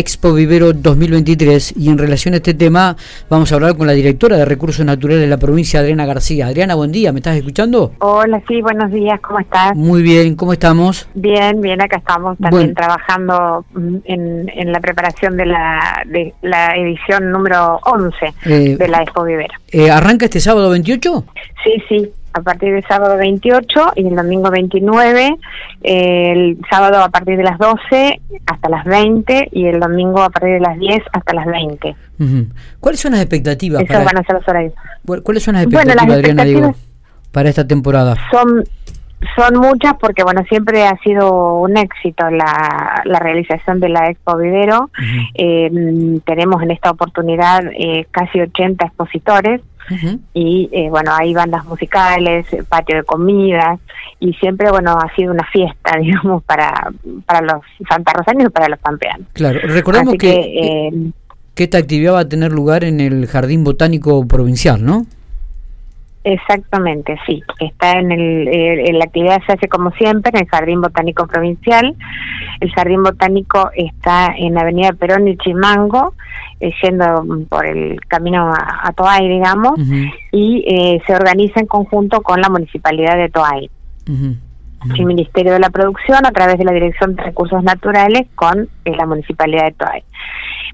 Expo Vivero 2023 y en relación a este tema vamos a hablar con la directora de Recursos Naturales de la provincia, Adriana García. Adriana, buen día, ¿me estás escuchando? Hola, sí, buenos días, ¿cómo estás? Muy bien, ¿cómo estamos? Bien, bien, acá estamos también trabajando mm, en, en, la preparación de la, de la edición número 11 eh, de la Expo Vivero. Eh, ¿Arranca este sábado 28? Sí, sí, a partir del sábado 28 y el domingo 29, el sábado a partir de las 12 hasta las 20 y el domingo a partir de las 10 hasta las 20. ¿Cuáles son las expectativas? Esos van a ser los horarios. ¿Cuáles son las expectativas, Adriana, digo, para esta temporada? Son son muchas porque bueno siempre ha sido un éxito la, la realización de la Expo Vivero. eh, tenemos en esta oportunidad eh, casi 80 expositores y eh, bueno, hay bandas musicales, patio de comidas y siempre bueno ha sido una fiesta, digamos, para, para los santarrosaños y para los pampeanos. Claro, recordemos que, eh, que, esta actividad va a tener lugar en el Jardín Botánico Provincial, ¿no? Exactamente, sí. Está en el, la actividad se hace como siempre en el Jardín Botánico Provincial. El Jardín Botánico está en Avenida Perón y Chimango, eh, yendo por el camino a, Toay, digamos, y eh, se organiza en conjunto con la Municipalidad de Toay. El Ministerio de la Producción a través de la Dirección de Recursos Naturales con eh, la Municipalidad de Toay.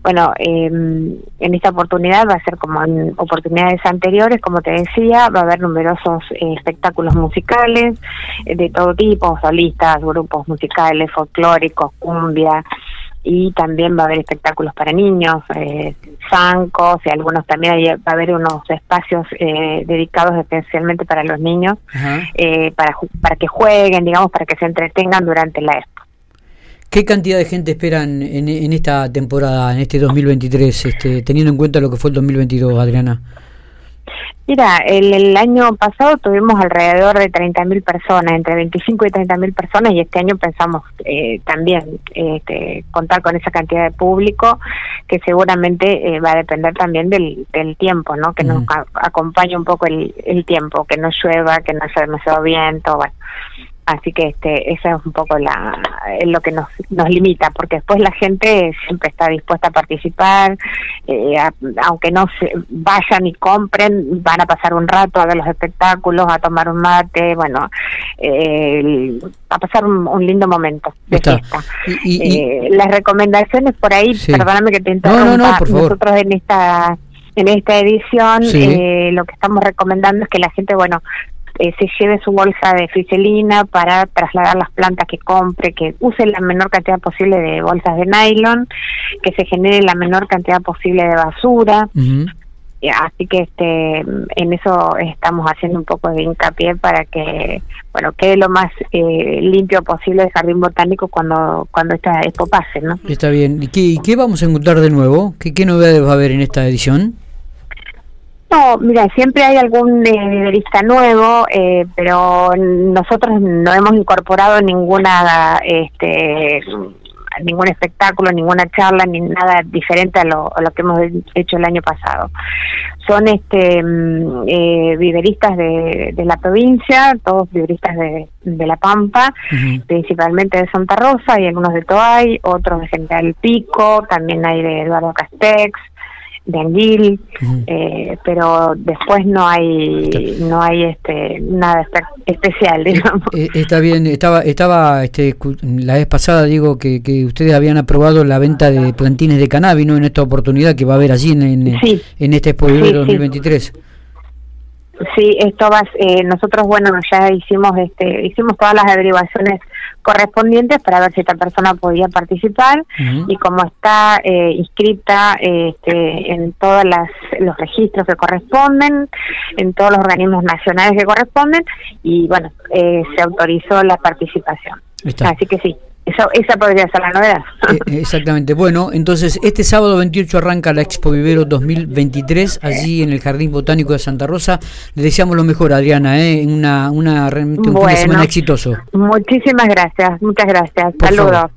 Bueno, eh, en esta oportunidad va a ser como en oportunidades anteriores, como te decía, va a haber numerosos eh, espectáculos musicales eh, de todo tipo, solistas, grupos musicales, folclóricos, cumbia, y también va a haber espectáculos para niños, eh, zancos y algunos también va a haber unos espacios eh, dedicados especialmente para los niños, eh, para, para que jueguen, digamos, para que se entretengan durante la. ¿Qué cantidad de gente esperan en, en esta temporada, en este 2023, este, teniendo en cuenta lo que fue el 2022, Adriana? Mira, el, el, año pasado tuvimos alrededor de 30.000 personas, entre 25 y 30.000 personas, y este año pensamos eh, también este, contar con esa cantidad de público, que seguramente eh, va a depender también del, del tiempo, ¿no? Que nos acompañe un poco el, el tiempo, que no llueva, que no haya demasiado viento, bueno. Así que este, eso es un poco la, lo que nos, nos limita, porque después la gente siempre está dispuesta a participar, eh, aunque no se vayan y compren, van a pasar un rato a ver los espectáculos, a tomar un mate, bueno, eh, a pasar un, lindo momento de fiesta. Eh, las recomendaciones por ahí, perdóname que te interrumpa, nosotros en esta en esta edición eh, lo que estamos recomendando es que la gente, bueno, eh, se lleve su bolsa de friselina para trasladar las plantas que compre, que use la menor cantidad posible de bolsas de nylon, que se genere la menor cantidad posible de basura. Así que este en eso estamos haciendo un poco de hincapié para que bueno quede lo más eh, limpio posible el jardín botánico cuando cuando esta expo pase, ¿no? Está bien. ¿Y qué, qué vamos a encontrar de nuevo? ¿Qué, ¿Qué novedades va a haber en esta edición? No, mira, siempre hay algún eh, nuevo, eh, pero nosotros no hemos incorporado ninguna, este, ningún espectáculo, ninguna charla, ni nada diferente a lo, a lo que hemos hecho el año pasado. Son este mm, eh, viveristas de, de, la provincia, todos viveristas de, de La Pampa, principalmente de Santa Rosa y algunos de Toay, otros de General Pico, también hay de Eduardo Castex, de Anguil, eh, pero después no hay no hay este nada especial eh, digamos. eh, está bien estaba estaba este la vez pasada digo que, que ustedes habían aprobado la venta de plantines de cannabis ¿no? en esta oportunidad que va a haber allí en en, en este Expo sí, 2023 Sí, esto va, eh, nosotros, bueno, ya hicimos, este, hicimos todas las averiguaciones correspondientes para ver si esta persona podía participar y como está eh, inscrita este, en todos los registros que corresponden, en todos los organismos nacionales que corresponden y bueno, eh, se autorizó la participación. Así que sí, eso, esa podría ser la novedad. Eh, exactamente. Bueno, entonces este sábado 28 arranca la Expo Vivero 2023 allí en el Jardín Botánico de Santa Rosa. Le deseamos lo mejor, Adriana, ¿eh? una, una, un fin de semana exitoso. Muchísimas gracias, muchas gracias. Saludos.